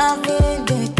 loving the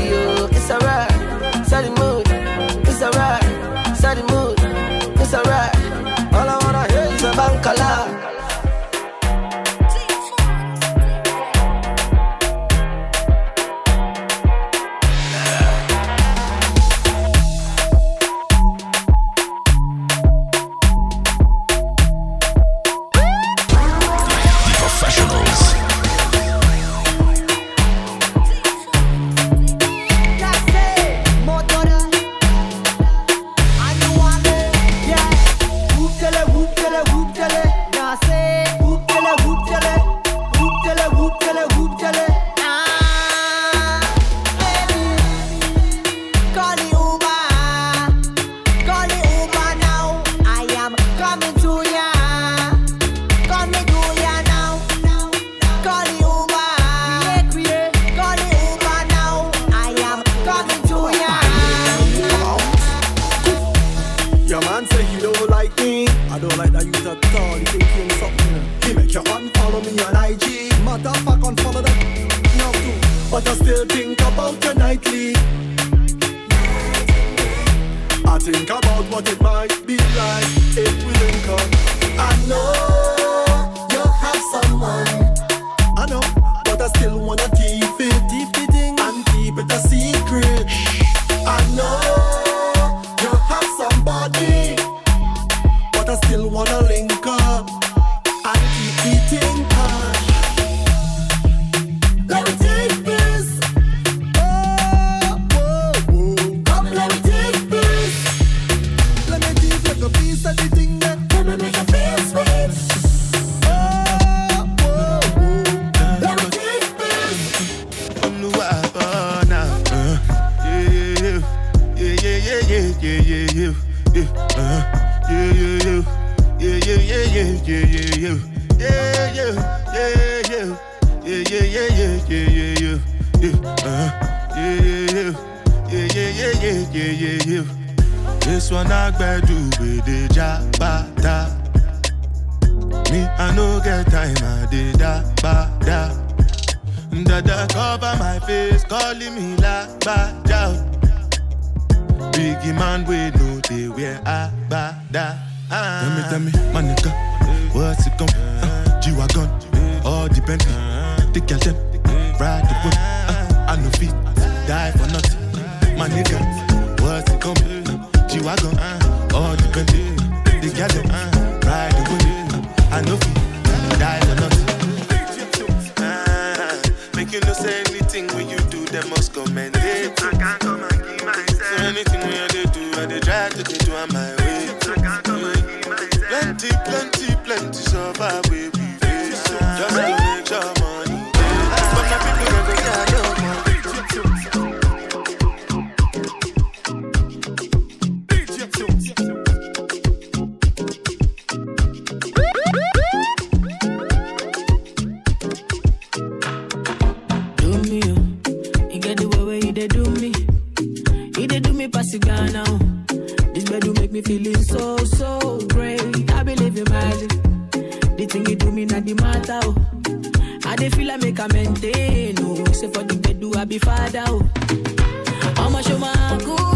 cigar now. Oh. This bedroom make me feeling so, so great. I believe in magic. The thing you do me not the matter. Oh. I they feel I make a maintain. Oh, say for the bed do I be father. Oh, I'ma show my good.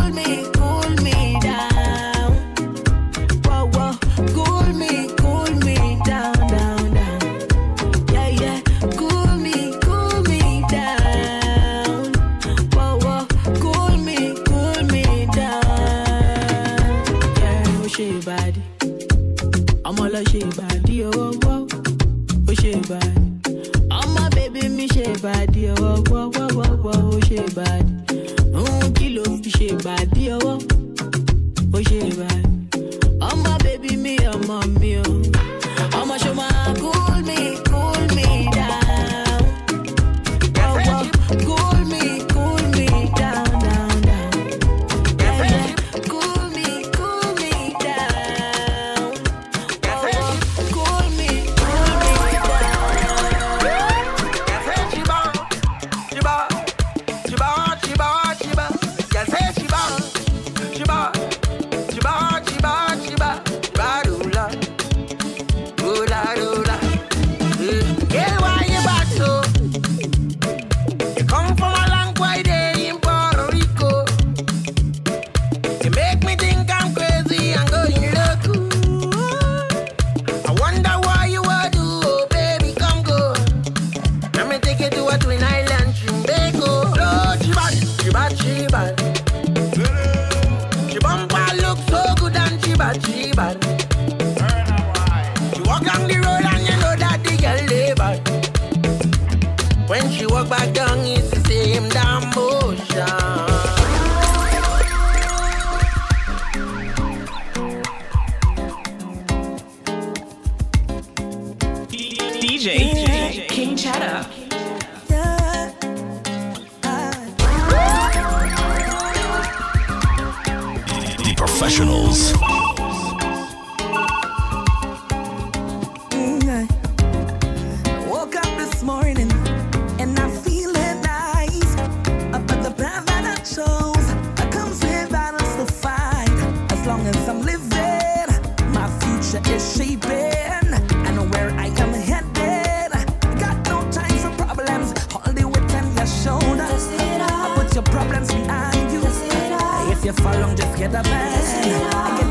I'm living, my future is shaping. I know where I am headed. Got no time for problems. All the weight on your shoulders. I put your problems behind you. If you fall, just get up and.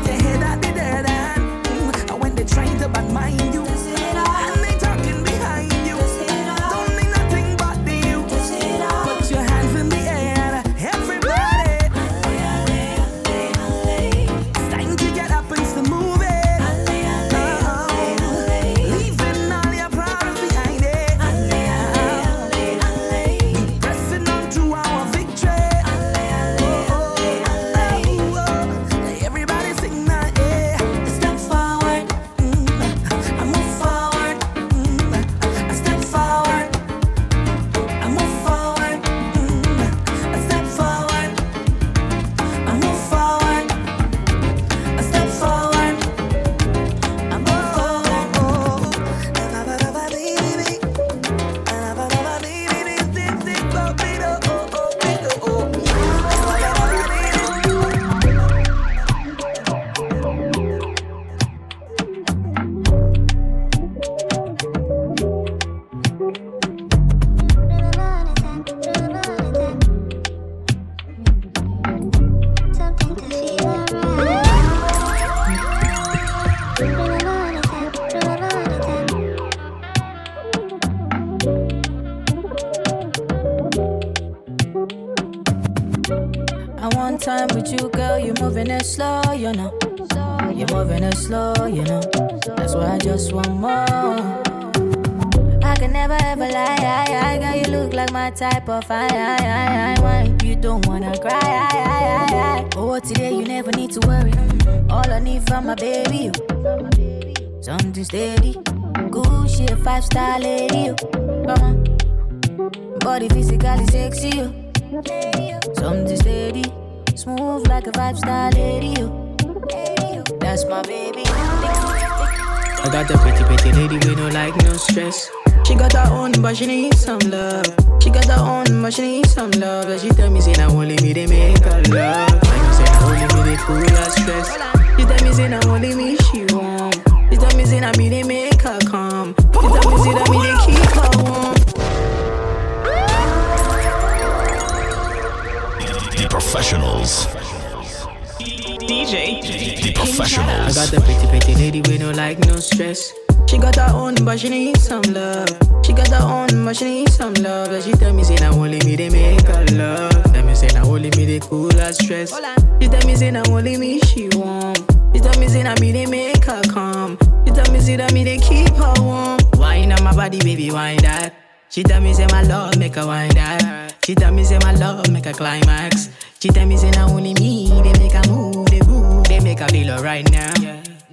Type of I, I, I, I, wine. You don't wanna cry, I, I, I, I. Oh, today you never need to worry. All I need from my baby, you. Something steady, good shit, five star lady. Come on, body physically sexy, you. Something steady, smooth like a five star lady. That's my baby. I got the pretty, pretty lady with no like, no stress. She got her own, but she need some love. She got her own, but she need some love. And she tell me, say, now only me, they make her love. Like you say, now only me, they cool her stress. She tell me, say, now only me, she warm. She tell me, say, now me, they make her calm. She tell me, say, now me, they keep her warm. The professionals. DJ The professionals. I got the pretty, pretty lady with no like, no stress. She got her own, but she need some love. She got her own, but she need some love. And she tell me, say, now only me, they make her love. Tell me, say, now only me, they cool her stress. She tell me, say, now only me, she warm. She tell me, say, now me, they make her calm. She tell me, say, that me, they keep her warm. Wine on my body, baby, wine that. She tell me, say, my love, make her wine that. She tell me, say, my love, make her climax. She tell me, say, now only me, they make her move, they move, they make her feel right now.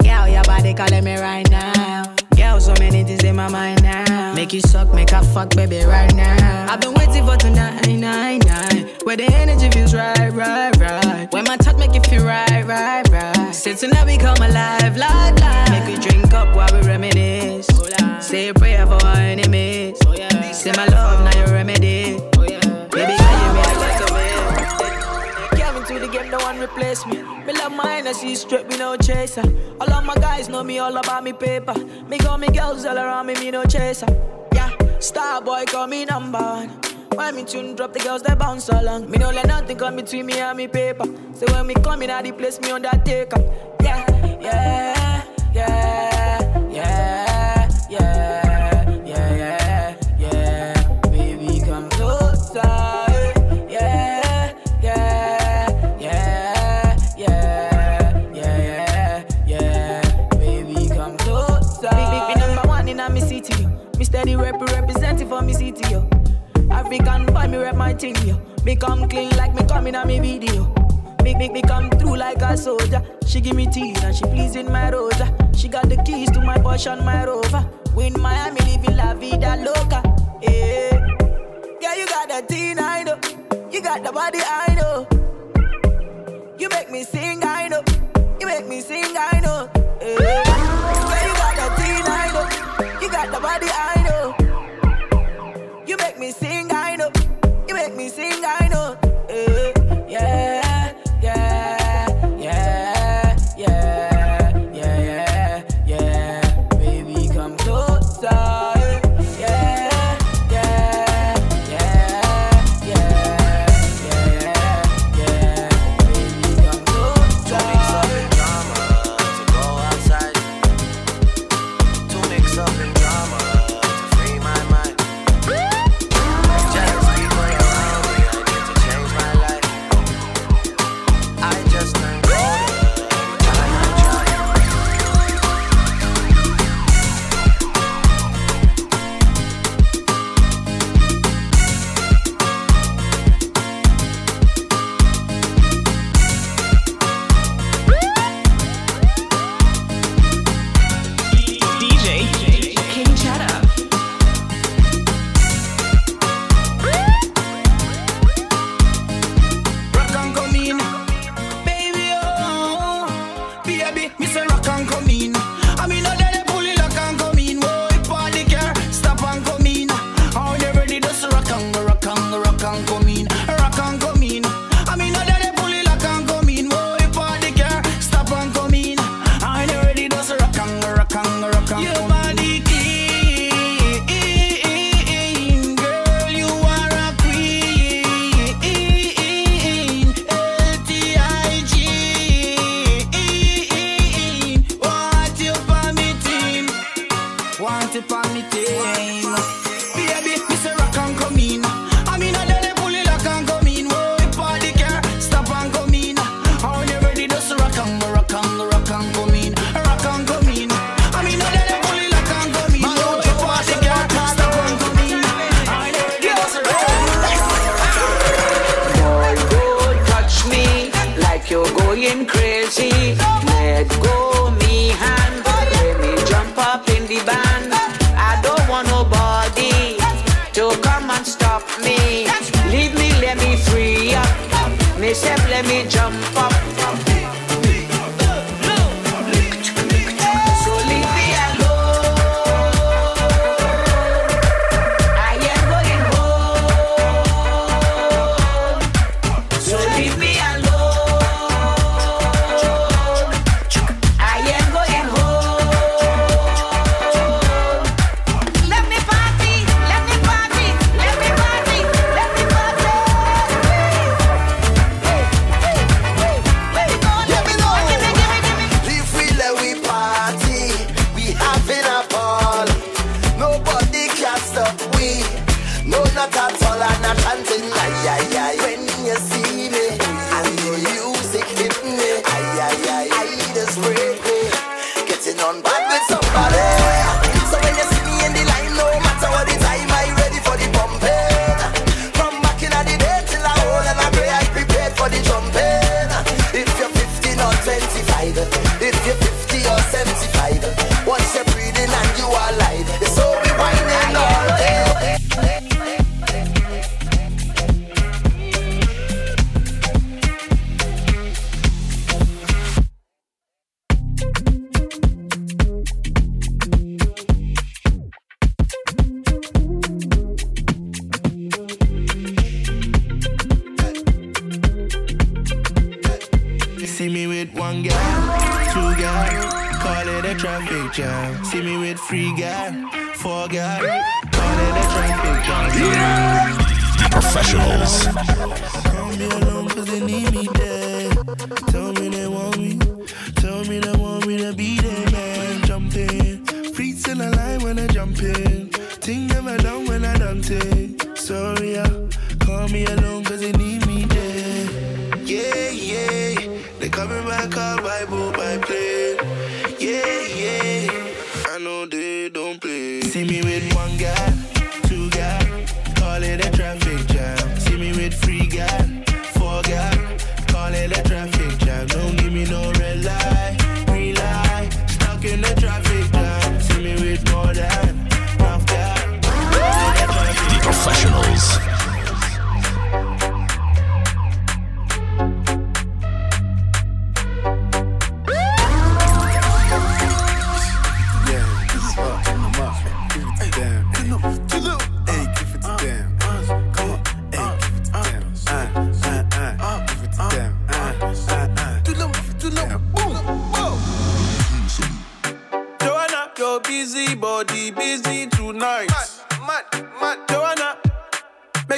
Girl, your body calling me right now. Girl, so many things in my mind now. Make you suck, make her fuck, baby, right now. I've been waiting for tonight, nine, nine. Where the energy feels right, right, right. When my touch make you feel right, right, right. Since tonight we come alive, live, live. Make you drink up while we reminisce. Oh, Say a prayer for our enemies. Oh, Say my love, now your remedy. The game, no one replace me. Me love I see straight, me no chaser. All of my guys know me all about me paper. Me got me girls all around me, me no chaser. Yeah, star boy call me number one. When me tune drop, the girls they bounce along. Me no let nothing come between me and me paper. So when me come in, I the place me undertaker. Yeah, yeah, yeah, yeah, African boy, me rep my thing, yo. Me come clean like me coming on me video. Big, big, me come through like a soldier. She give me tea and she pleasing my rosa. She got the keys to my Porsche and my Rover. We in Miami, living la vida loca. Yeah. Yeah, you got the teen, I know. You got the body, I know. You make me sing, I know. You make me sing, I know. Yeah, yeah you got the teen, I know. You got the body, I know. You make me sing, me sing, I know. Eh, yeah, yeah, yeah,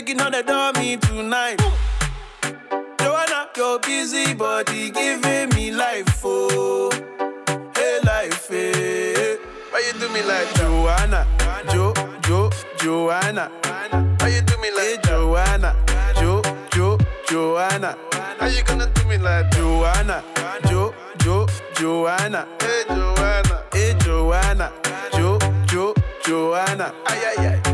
making all the dummy tonight. Joanna, your busy body giving me life, oh, hey life, hey. Why you do me like Joanna, Jo, Jo, Joanna? Why you do me like hey, Joanna, Jo, Jo, Joanna? How you gonna do me like Joanna, Jo, Jo, Joanna? Hey Joanna, hey Joanna, Jo, Jo, Joanna? Ay ay ay.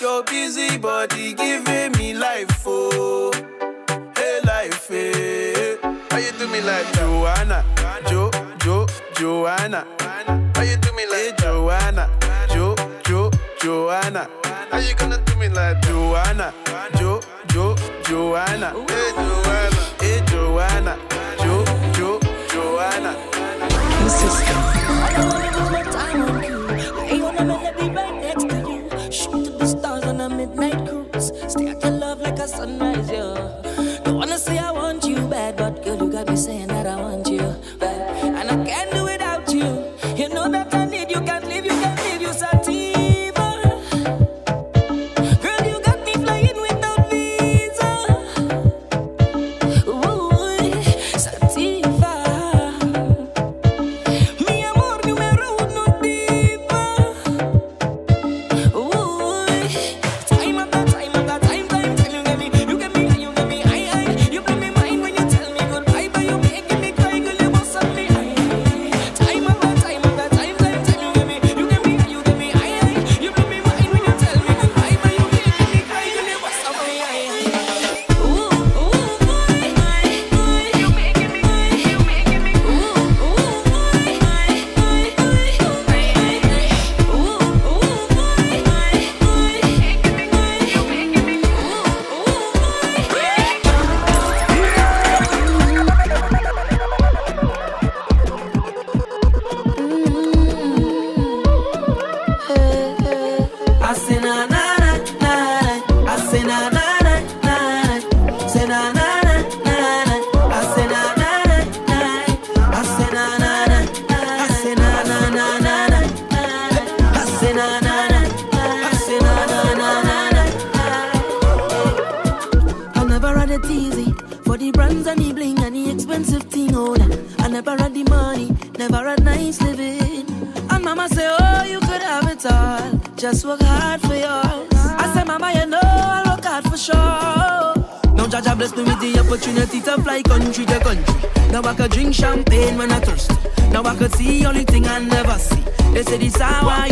your busy body giving me life, oh, hey life, hey. Why you do me like Joanna, Jo, Jo, Joanna? Why you do me like hey, Joanna, Jo, Jo, Joanna? How you gonna do me like Joanna, Jo, Jo, Joanna? Hey Joanna, hey Joanna, Jo, Jo, Joanna. I wanna lose my time on you. I wanna melody right next on a midnight cruise. Stay at your love like a sunrise, yeah. Don't wanna say I want you bad, but girl, you got me saying Drink champagne when I thirst. Now I could see only thing I never see. They say this how I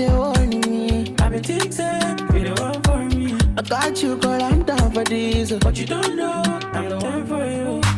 they warn me. I been think you the one for me. I got you, girl, I'm down for this. But you don't know, I'm the one for you.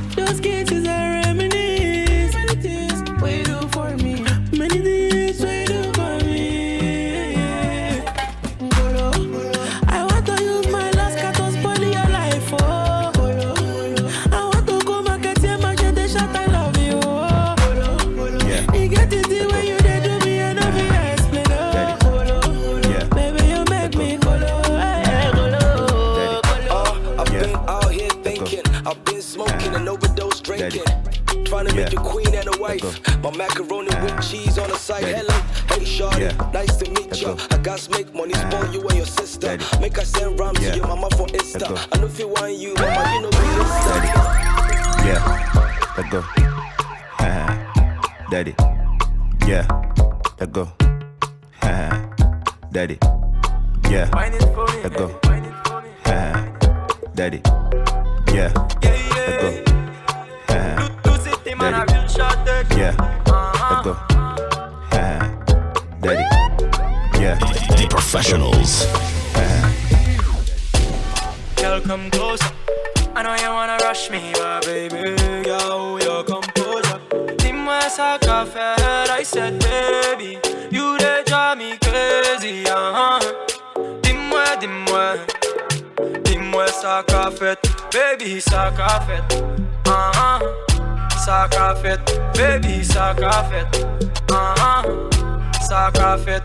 outside. Daddy. Hello, hey shorty, yeah. nice to meet ya. I gotta make money, spoil you and your sister. Daddy. Make I send rhymes yeah. to your mama for Insta. I know if you want you, mama, you know me Daddy. Yeah, let go. Uh-huh. Daddy. Yeah, let go. Uh-huh. Daddy. Professionals. Girl, come closer. I know you wanna rush me, but baby, yo, your composer. Dim my sack off your head, I said, baby, you they drive me crazy, uh huh. Dim my, dim my, dim my sack off baby, sack off it, uh huh. Sack baby, sack off it, uh huh. Sack.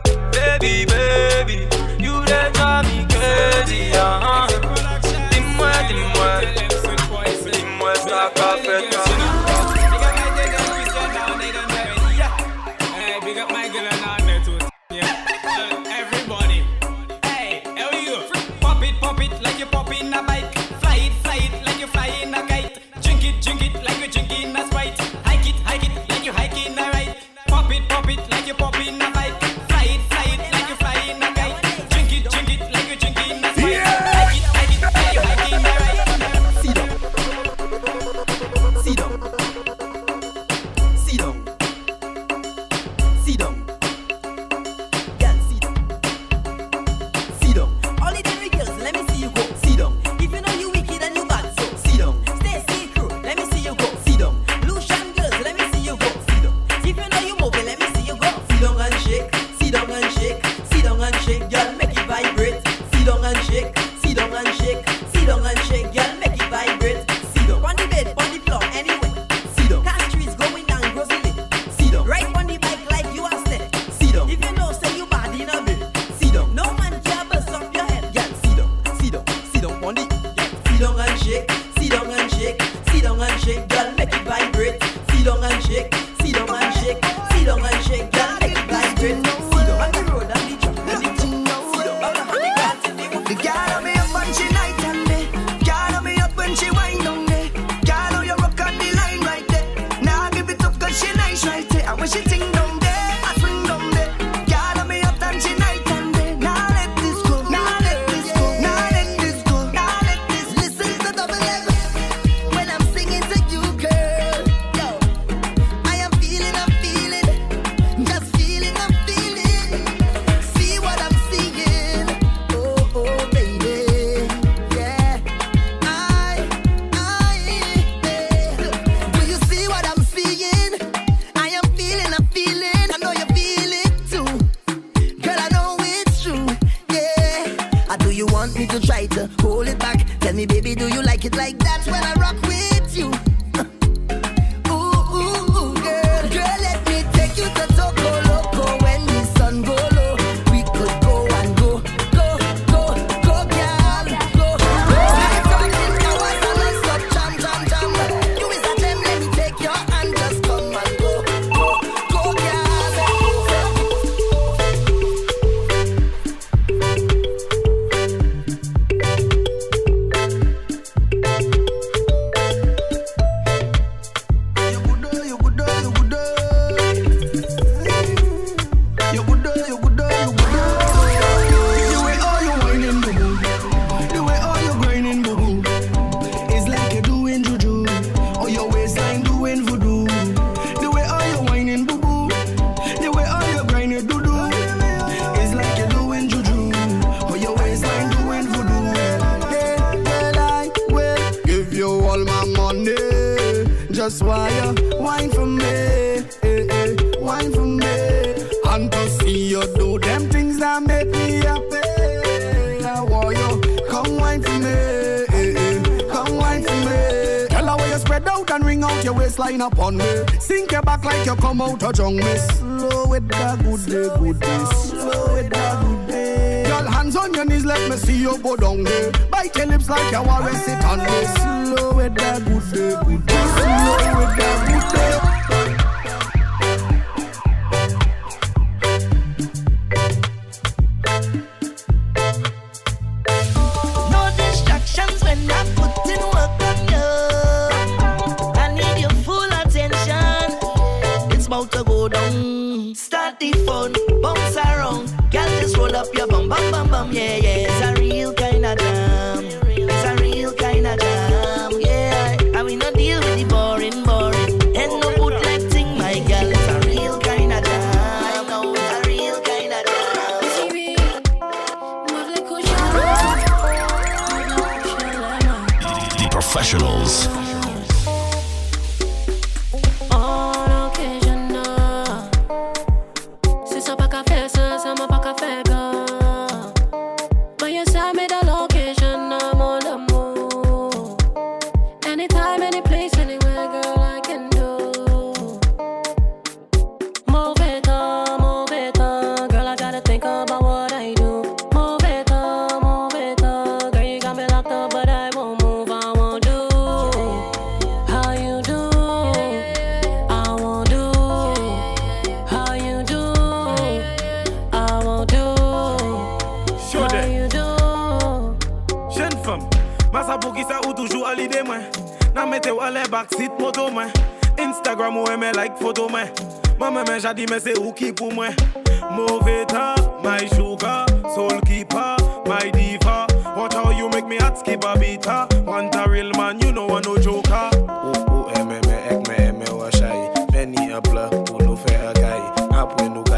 just wire. Wine for me, eh, eh, wine for me. And to see you do them things that make me happy. I want you come wine for me, eh, eh, come wine for me. Tell her you spread out and ring out your waistline upon me. Sink your back like you come out a jungle. Slow it down, good day, good day. Slow it down, good on your knees, let me see you go down there. Bite your lips like you want to sit on me. Slow with that good day, good day. Slow with that good day.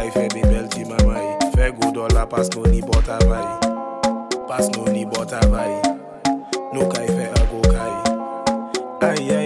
mamay, fe be bel ti mamay. Fe go dola pas nou ni bot avay. Pas nou ni bot avay. Nou kay fe ago kay. Aye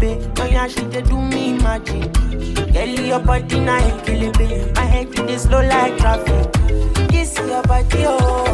kelebe. Oh yeah, she dey do me magic. Girl, your body na kelebe. My head dey slow like traffic. Kiss your body, oh.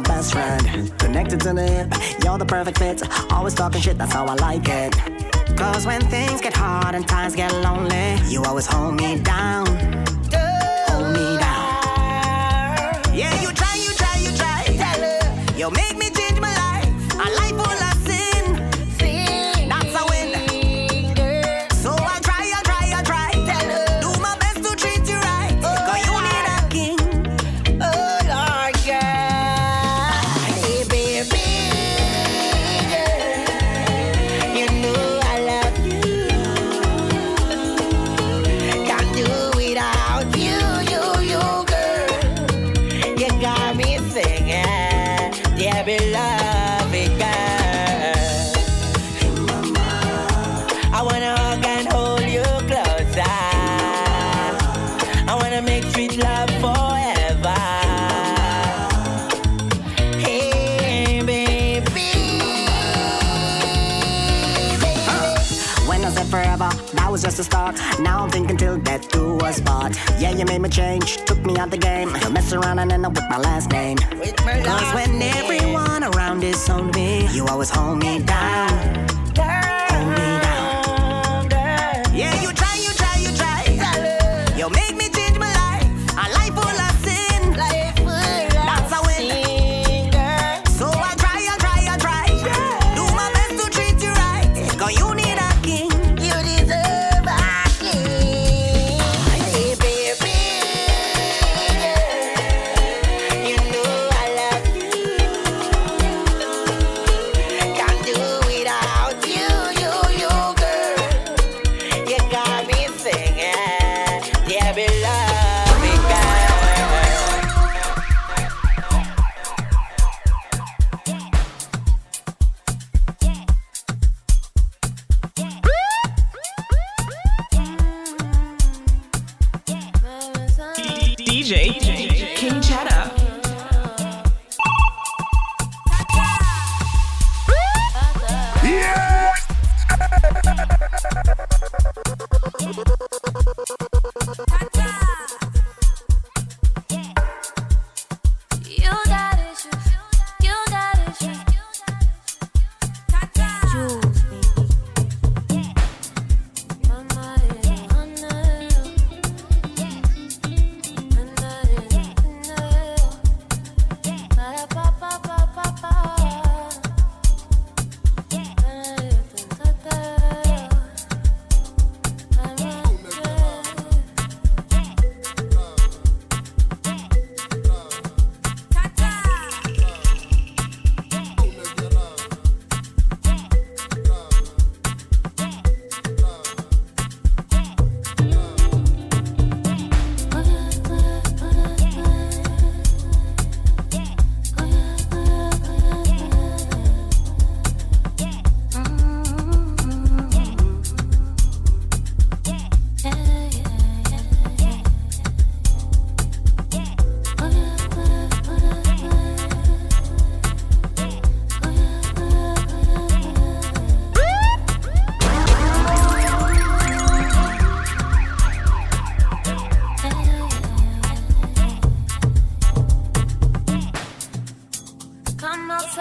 my best friend. Connected to the you're the perfect fit. Always talking shit, that's how I like it. Cause when things get hard and times get lonely, you always hold me down. Hold me down. Yeah, you try, you try, you try. You make me. change, took me out the game. You'll mess around and end up with my last name. Cause when everyone around is on me, you always hold me down. down.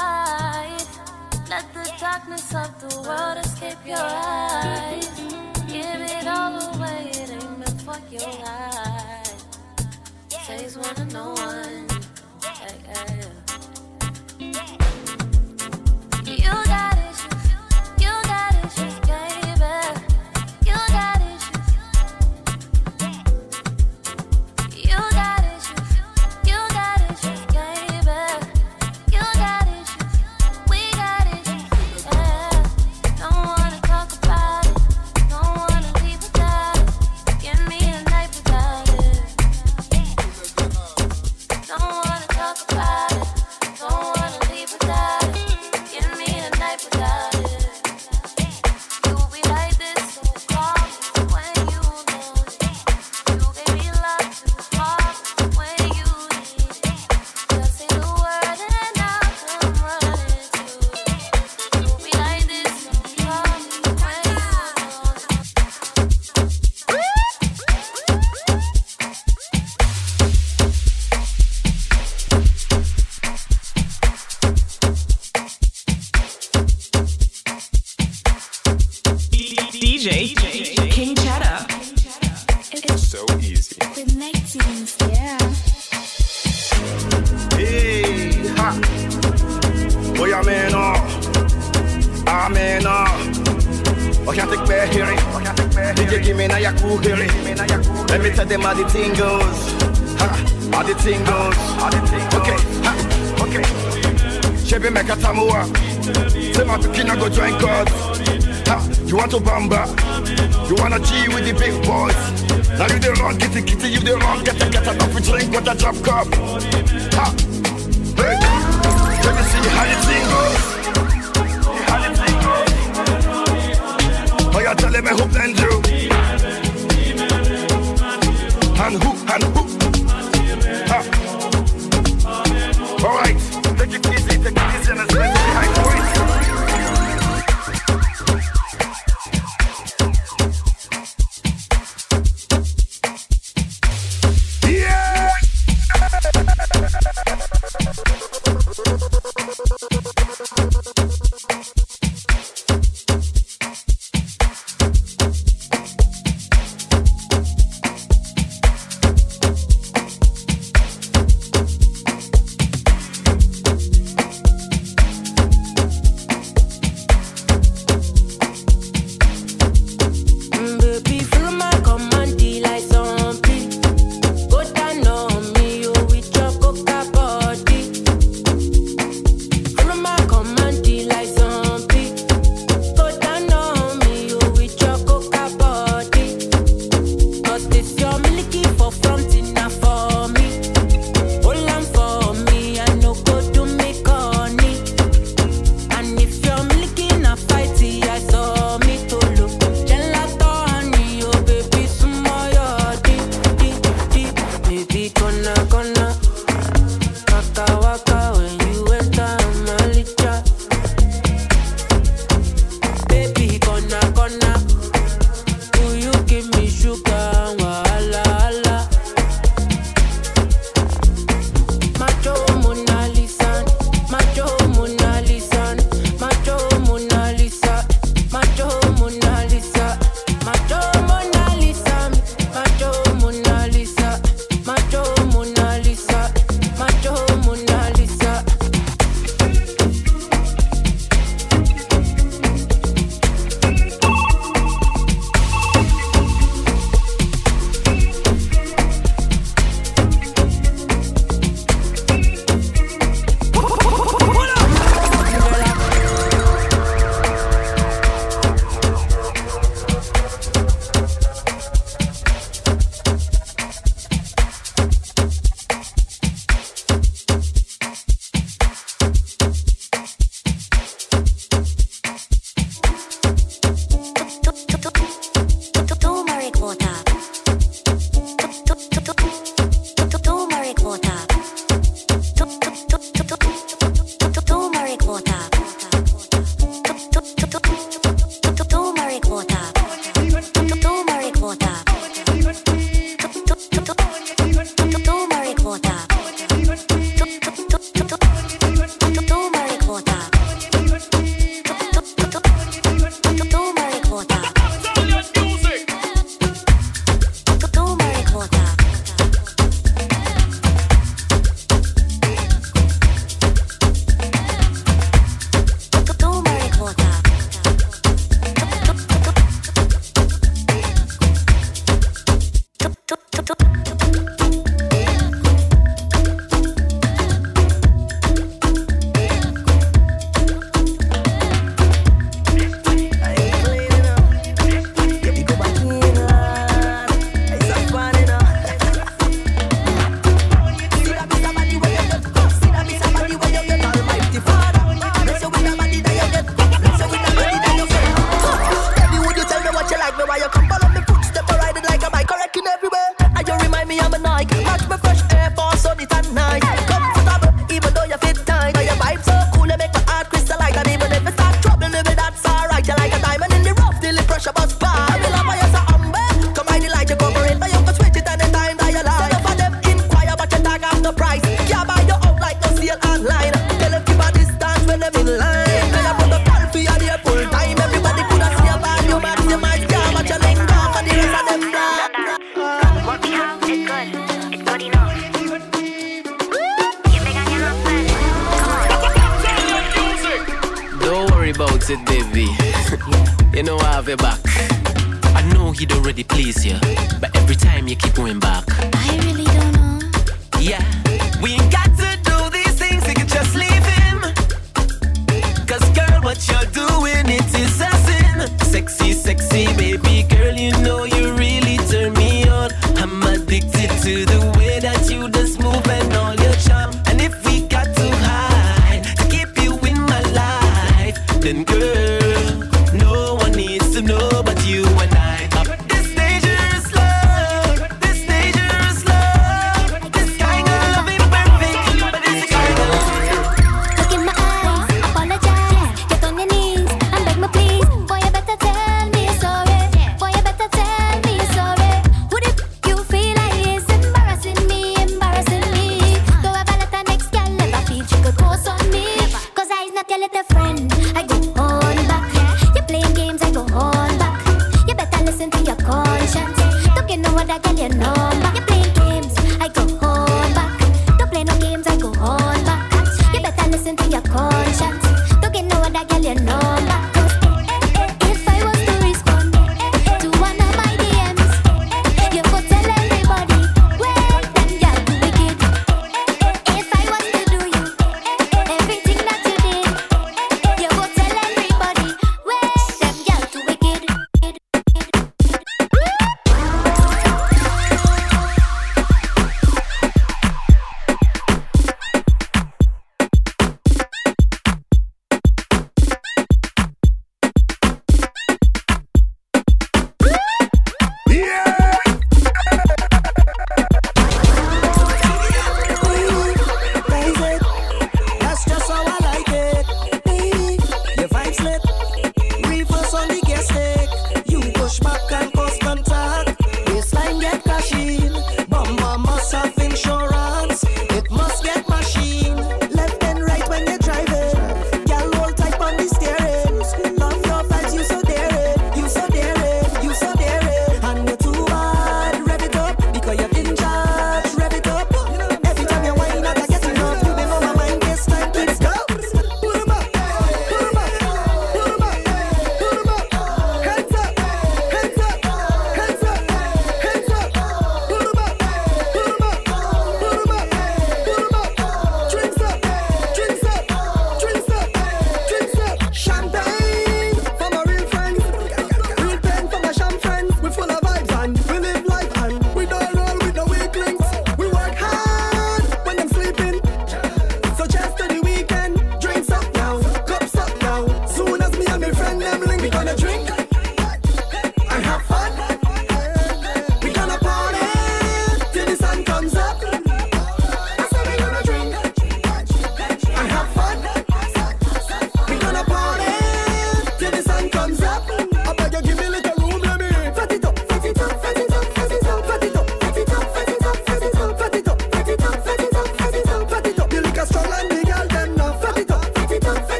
light. Let the darkness of the world escape your eyes. Give it all away, it ain't meant for your eyes. Taste one and no one. Hey, hey. I number. You games, I go home back. Don't play no games, I go home back. You better listen to your conscience. Don't get no other girl your number.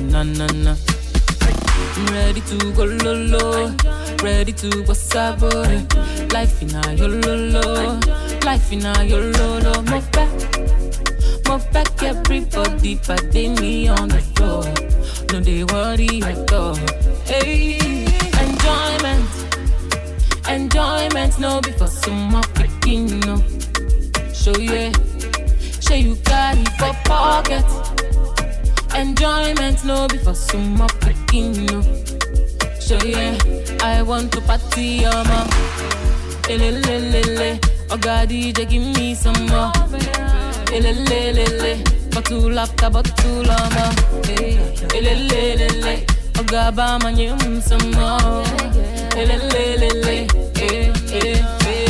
Na na na. I'm ready to go lolo, ready to go sabo. Life in a yololo, life in a yololo. Move back, move back, everybody, they me on the floor. No, they worry at all. Hey, enjoyment, enjoyment, no before some more picking, no. Show you, show you carry for pocket. Enjoyment, no be for some more picking, no. Show you, I want to party, um, Elelelele, oh God, DJ, give me some more. Elelelele, bottle after bottle, um, Elelelele, oh God, buy my name some more. Elelelele, eh, eh, eh.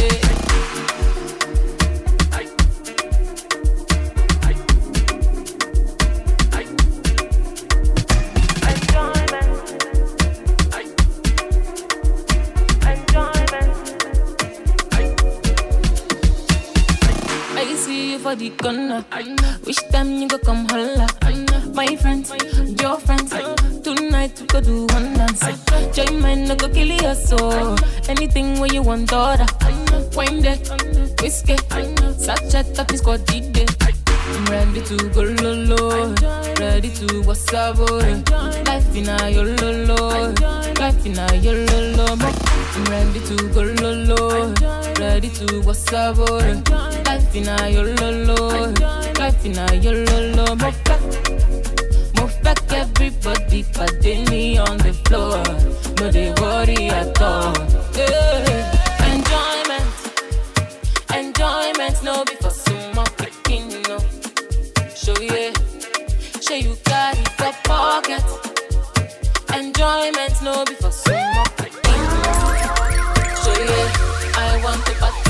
The corner. Wish time you go come holla. My friends, your friends. Tonight we go do one dance. Join man, no go kill your soul. Anything where you want, daughter. Wine that, whiskey. Sachet up is got deep I'm ready to go lolo, ready to what's up. Life in a yo lolo, life in a yo lolo. I'm ready to go lolo, ready to what's up. Life in a yo lolo, life in a yo lolo. Move back, move back, everybody, they me on the floor. No, they worry at all. Yeah. Enjoyment, enjoyment, no be for more picking, no. Show you, show you got carry for pocket. Enjoyment, no be for more picking, no. Show you, I want to party,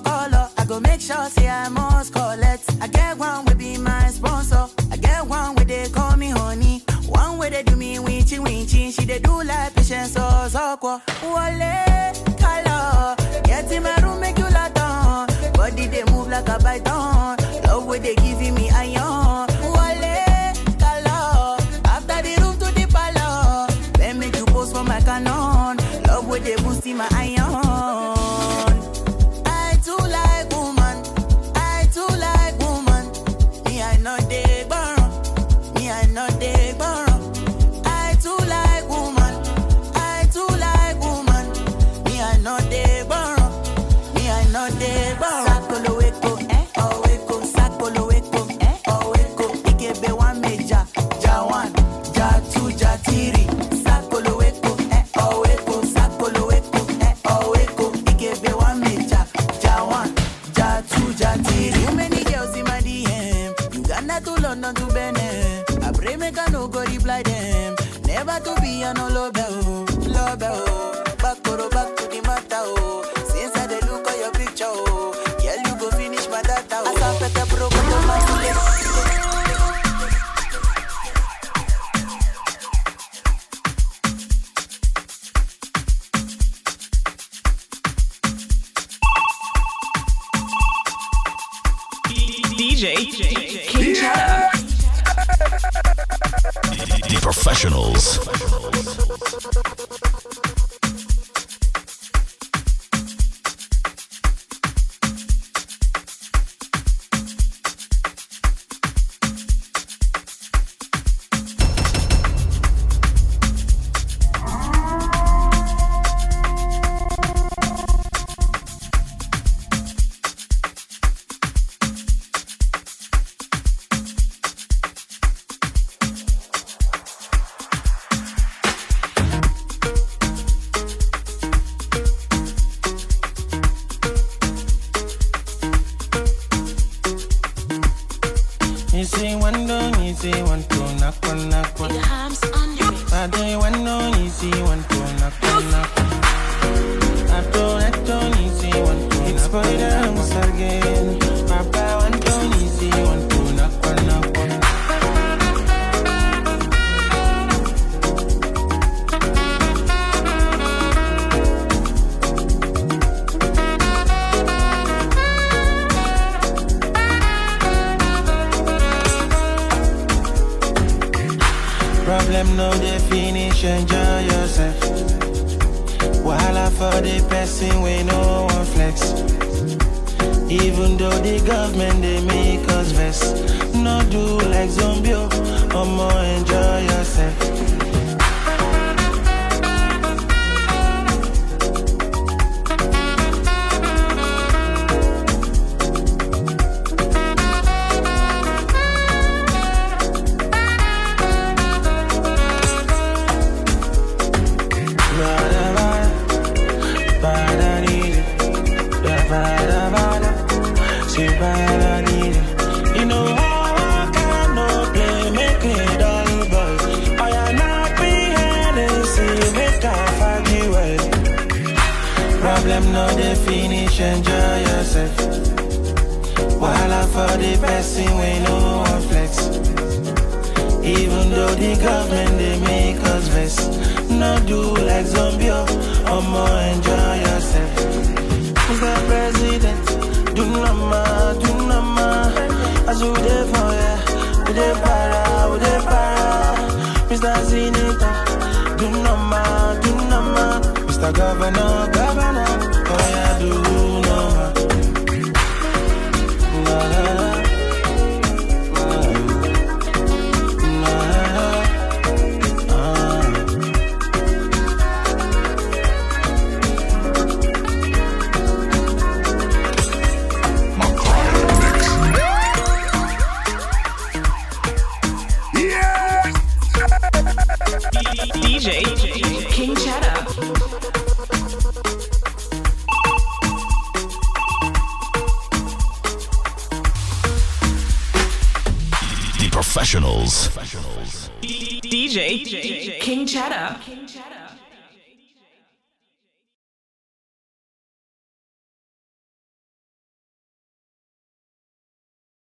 color. I go make sure, say I must collect. I get one will be my sponsor. I get one where they call me honey. One way they do me winchy winchy. She they do like patience or zokwa. Wale, color. Get in my room, make you laugh Body they move like a python. Love where they giving me iron. Wale, color. After the room to the parlor. Then make you pose for my canon. Love where they boosting my iron. again.